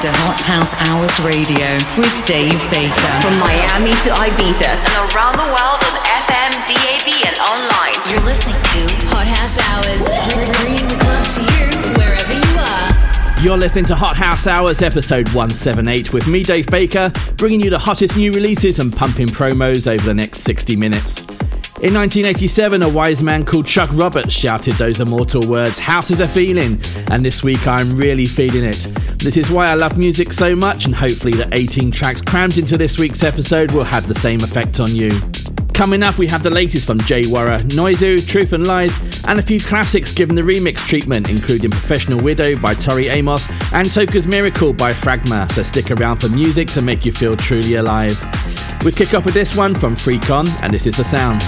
listening to Hot House Hours Radio with Dave Baker. From Miami to Ibiza and around the world on FM, DAB, and online. You're listening to Hot House Hours, bringing the club to you wherever you are. You're listening to Hot House Hours, episode 178, with me, Dave Baker, bringing you the hottest new releases and pumping promos over the next 60 minutes. In 1987, a wise man called Chuck Roberts shouted those immortal words, House is a feeling, and this week I'm really feeling it. This is why I love music so much, and hopefully the 18 tracks crammed into this week's episode will have the same effect on you. Coming up, we have the latest from Jay Warrer, Noizu, Truth and Lies, and a few classics given the remix treatment, including Professional Widow by Tori Amos and Toca's Miracle by Fragma, so stick around for music to make you feel truly alive. We kick off with this one from Freakon, and this is the sound.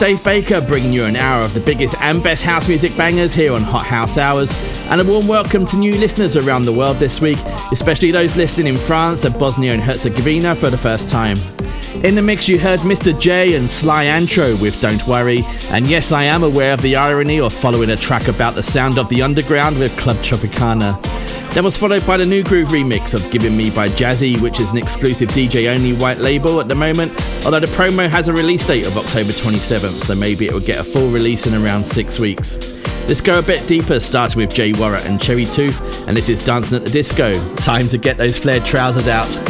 Dave Baker bringing you an hour of the biggest and best house music bangers here on Hot House Hours. And a warm welcome to new listeners around the world this week, especially those listening in France and Bosnia and Herzegovina for the first time. In the mix, you heard Mr. J and Sly Antro with Don't Worry. And yes, I am aware of the irony of following a track about the sound of the underground with Club Tropicana. That was followed by the new groove remix of Giving Me by Jazzy, which is an exclusive DJ only white label at the moment, although the promo has a release date of October 27th, so maybe it will get a full release in around six weeks. Let's go a bit deeper, starting with Jay Warrett and Cherry Tooth, and this is Dancing at the Disco. Time to get those flared trousers out.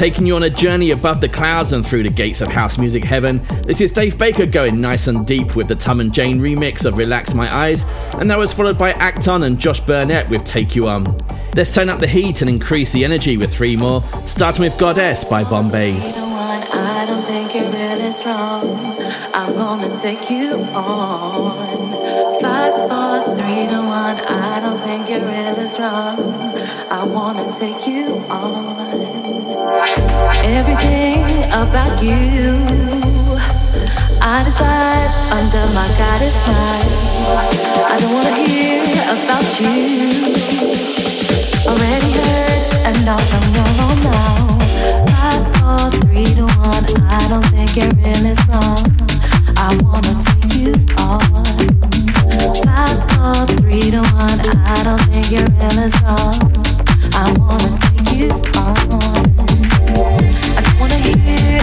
Taking you on a journey above the clouds and through the gates of house music heaven. This is Dave Baker going nice and deep with the Tom and Jane remix of Relax My Eyes, and that was followed by Acton and Josh Burnett with Take You On. Let's turn up the heat and increase the energy with three more, starting with Goddess by Bombays. I don't think you're really strong. I'm gonna take you on. Five, four, three to one. I don't think you're really strong. I wanna take you on. Everything about you, I decide under my guided smile. I don't wanna hear about you. Already heard from your own mouth. Five, four, three to one. I don't think you're really strong. I wanna take you on. Five, four, three to one. I don't think you're really strong. I wanna take you on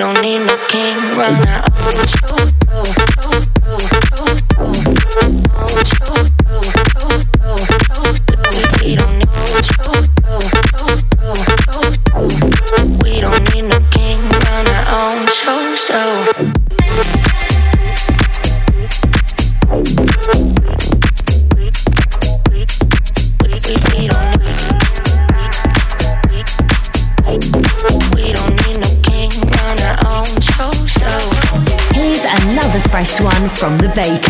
don't need, from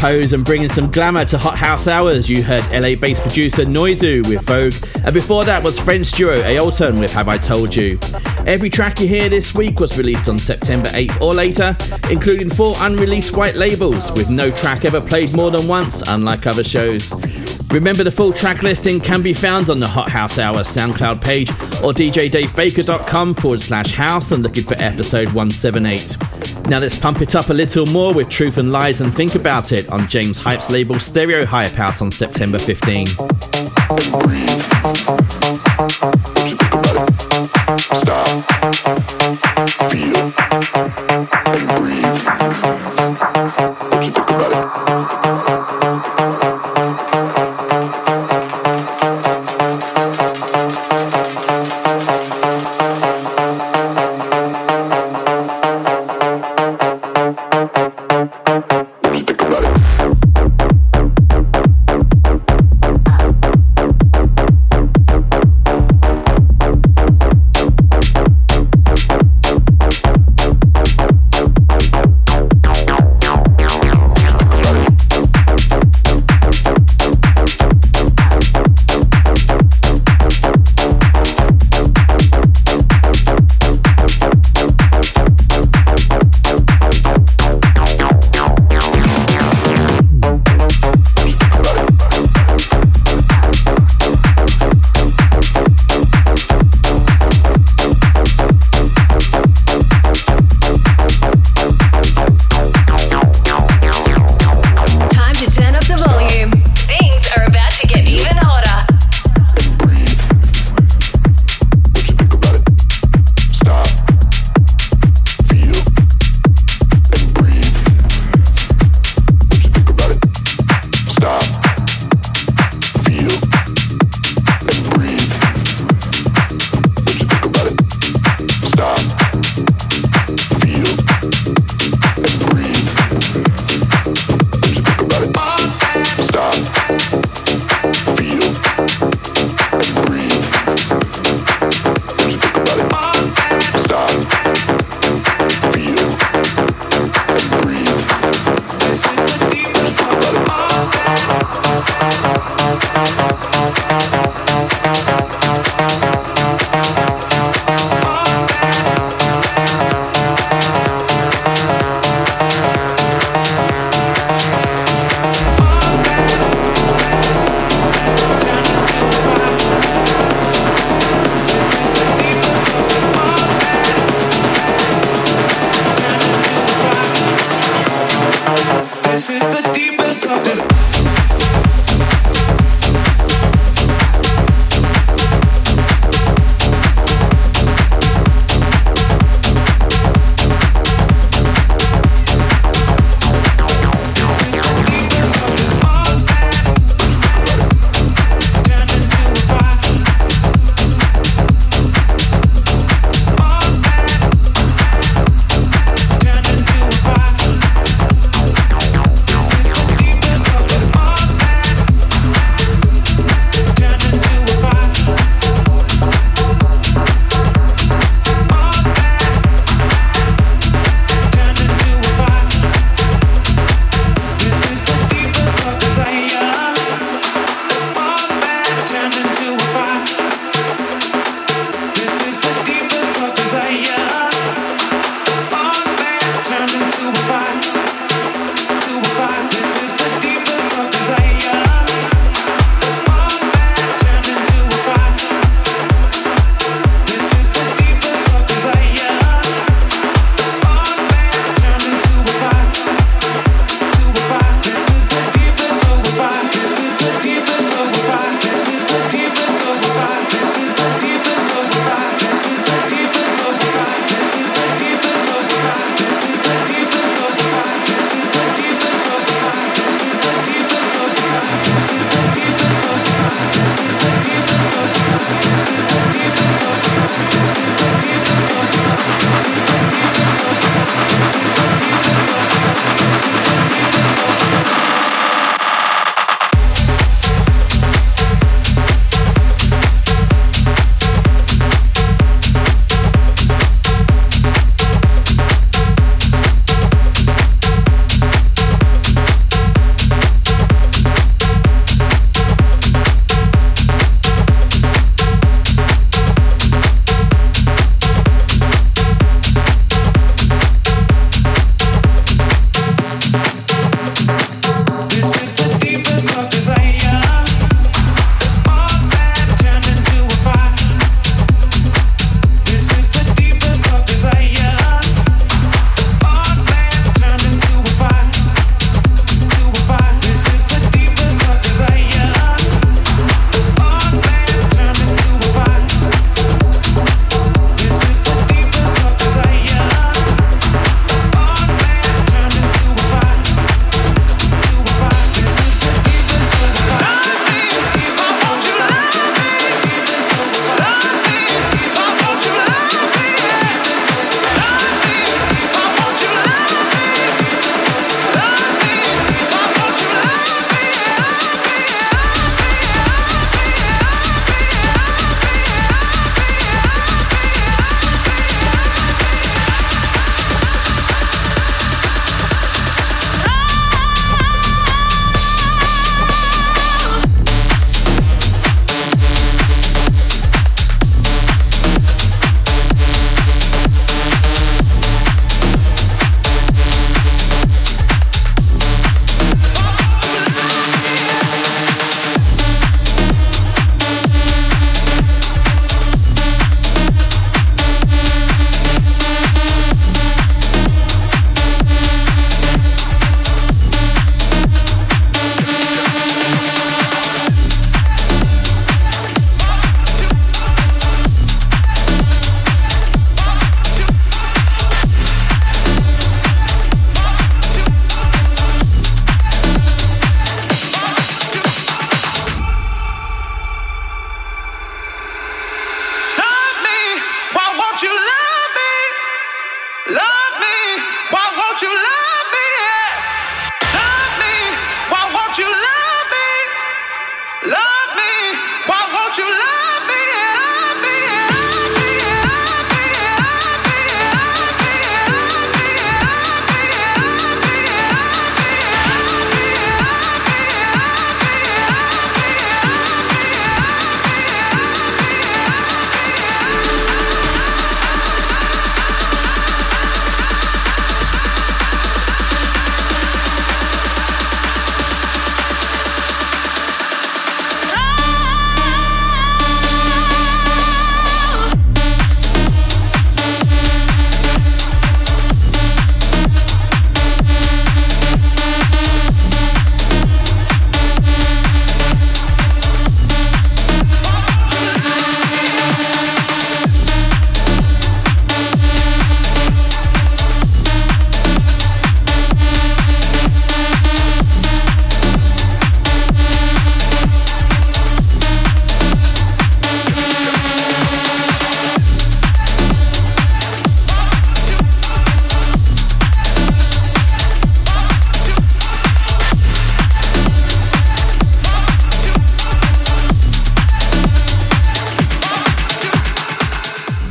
pose and bringing some glamour to Hot House Hours, you heard LA based producer Noizu with Vogue, and before that was French duo Aolton with Have I Told You. Every track you hear this week was released on September 8th or later, including four unreleased white labels, with no track ever played more than once, unlike other shows. Remember, the full track listing can be found on the Hot House Hour SoundCloud page or djdavebaker.com forward slash house and looking for episode 178. Now let's pump it up a little more with Truth and Lies and Think About It on James Hype's label Stereo Hype out on September 15. What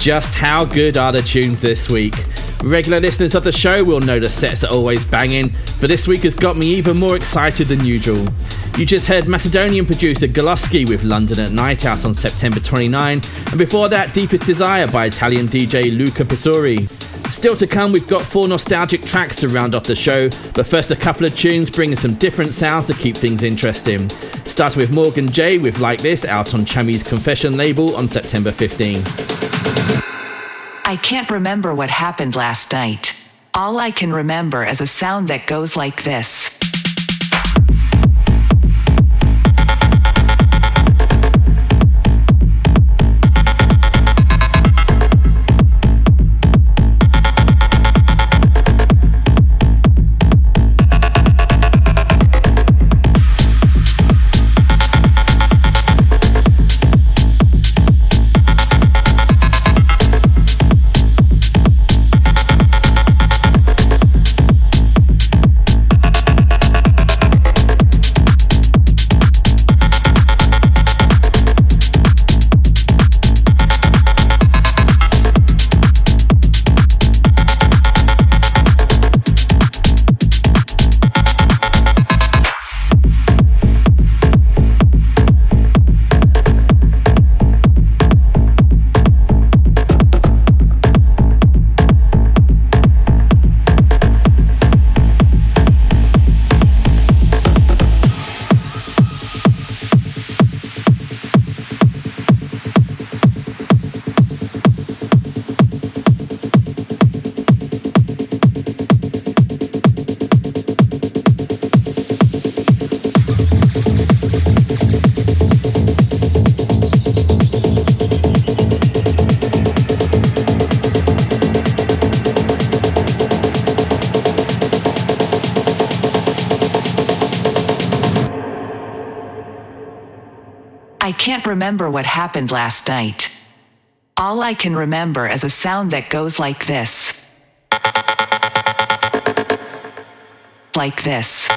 Just how good are the tunes this week? Regular listeners of the show will know the sets are always banging, but this week has got me even more excited than usual. You just heard Macedonian producer Goloski with London at Night out on September 29, and before that, Deepest Desire by Italian DJ Luca Pisori. Still to come, we've got four nostalgic tracks to round off the show, but first a couple of tunes bringing some different sounds to keep things interesting. Starting with Morgan J with Like This out on Tchami's Confession label on September 15. I can't remember what happened last night. All I can remember is a sound that goes like this. Can't remember what happened last night. All I can remember is a sound that goes like this. Like this.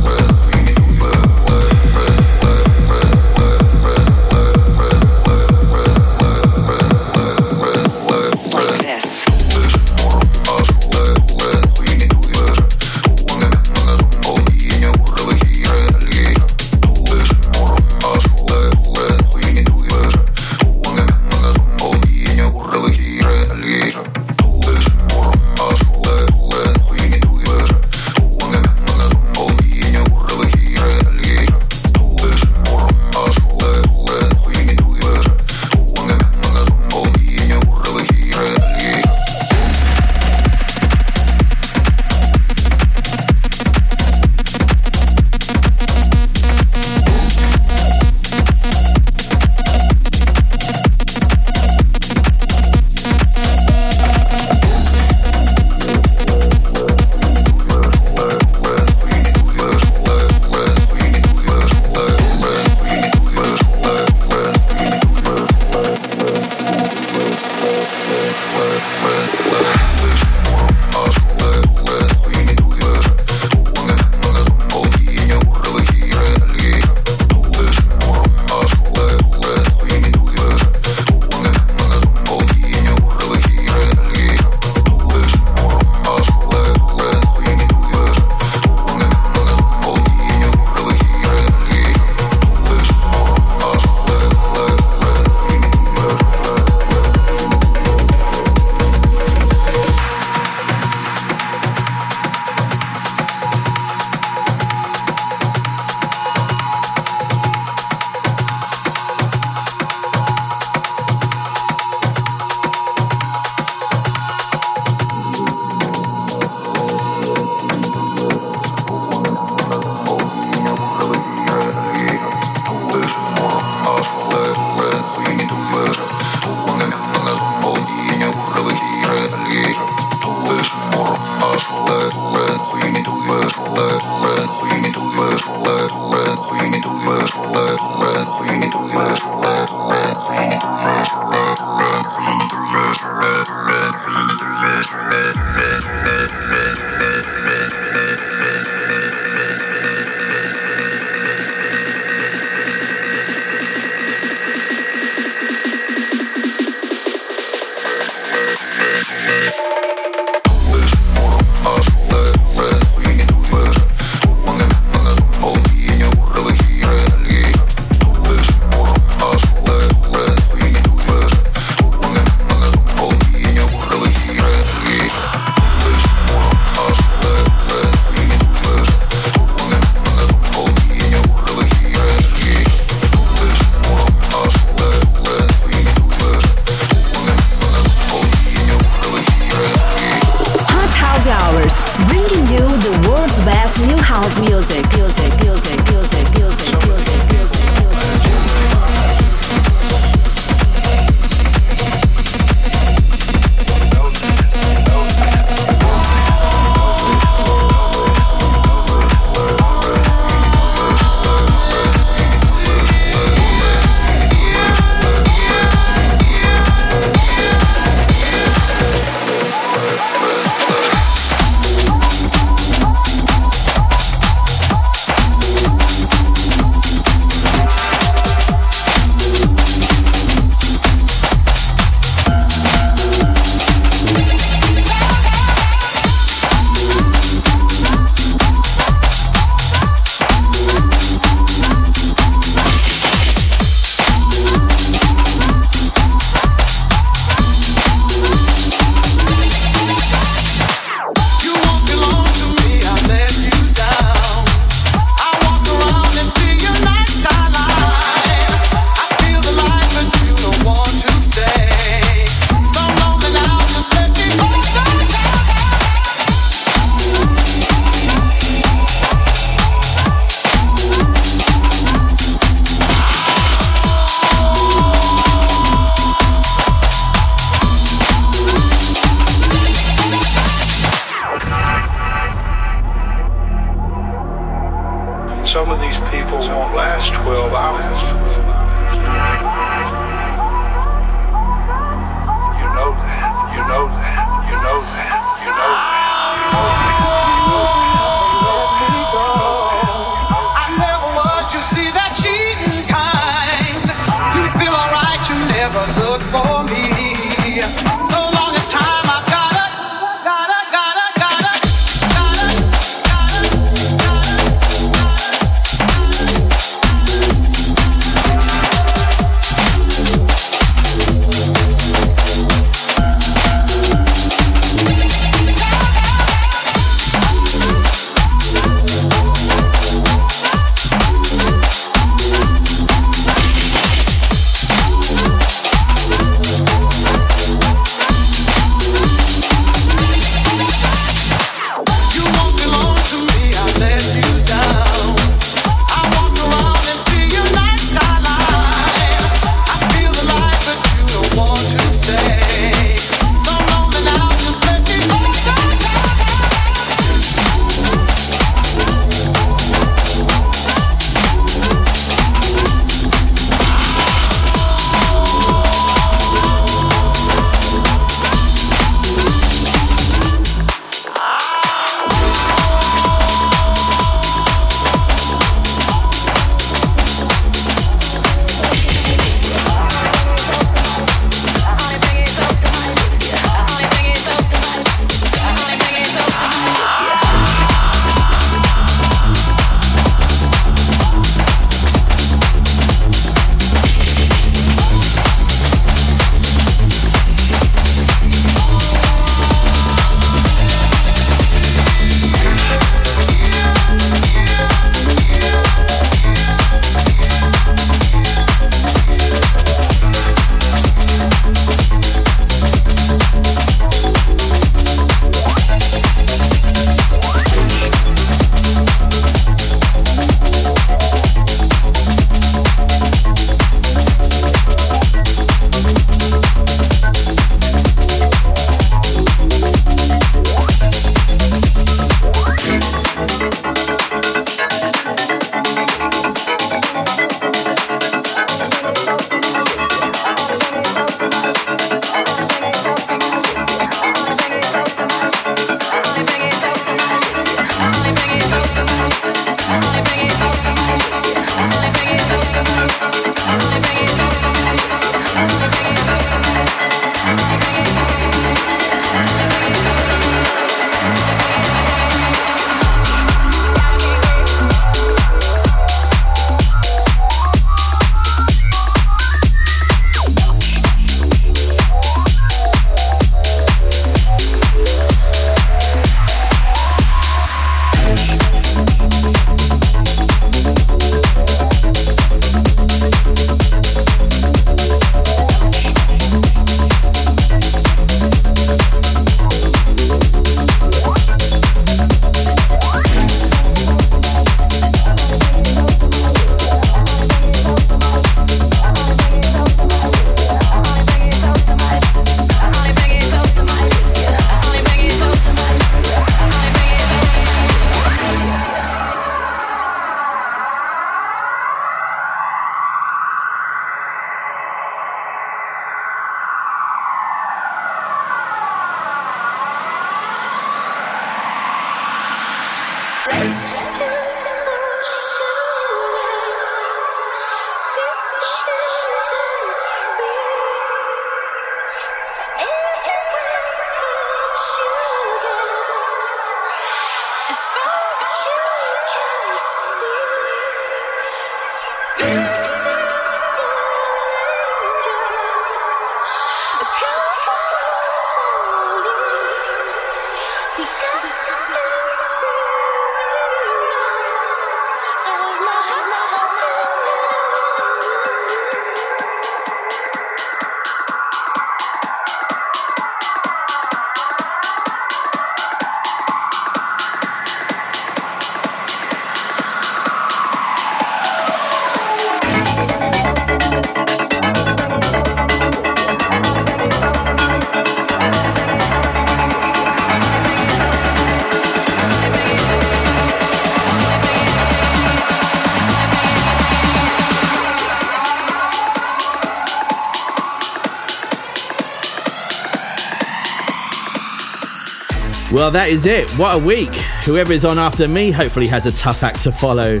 Well, that is it. What a week. Whoever is on after me hopefully has a tough act to follow.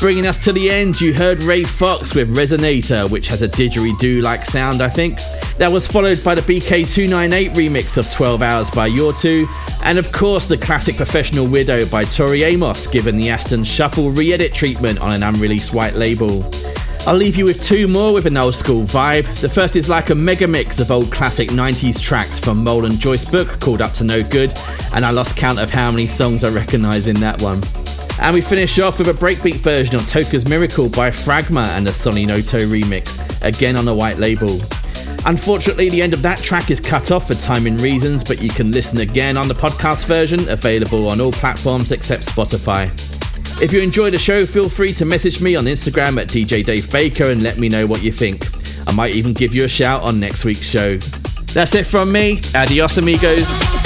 Bringing us to the end, you heard Ray Fox with Resonator, which has a didgeridoo like sound, I think. That was followed by the BK298 remix of 12 Hours by Your2, and of course the classic Professional Widow by Tori Amos, given the Aston Shuffle re edit treatment on an unreleased white label. I'll leave you with two more with an old school vibe. The first is like a mega mix of old classic 90s tracks from Mole and Joyce book called Up to No Good, and I lost count of how many songs I recognise in that one. And we finish off with a breakbeat version of Toca's Miracle by Fragma and a Sonny Noto remix, again on a white label. Unfortunately, the end of that track is cut off for timing reasons, but you can listen again on the podcast version, available on all platforms except Spotify. If you enjoy the show, feel free to message me on Instagram at DJ Dave Baker and let me know what you think. I might even give you a shout on next week's show. That's it from me. Adios, amigos.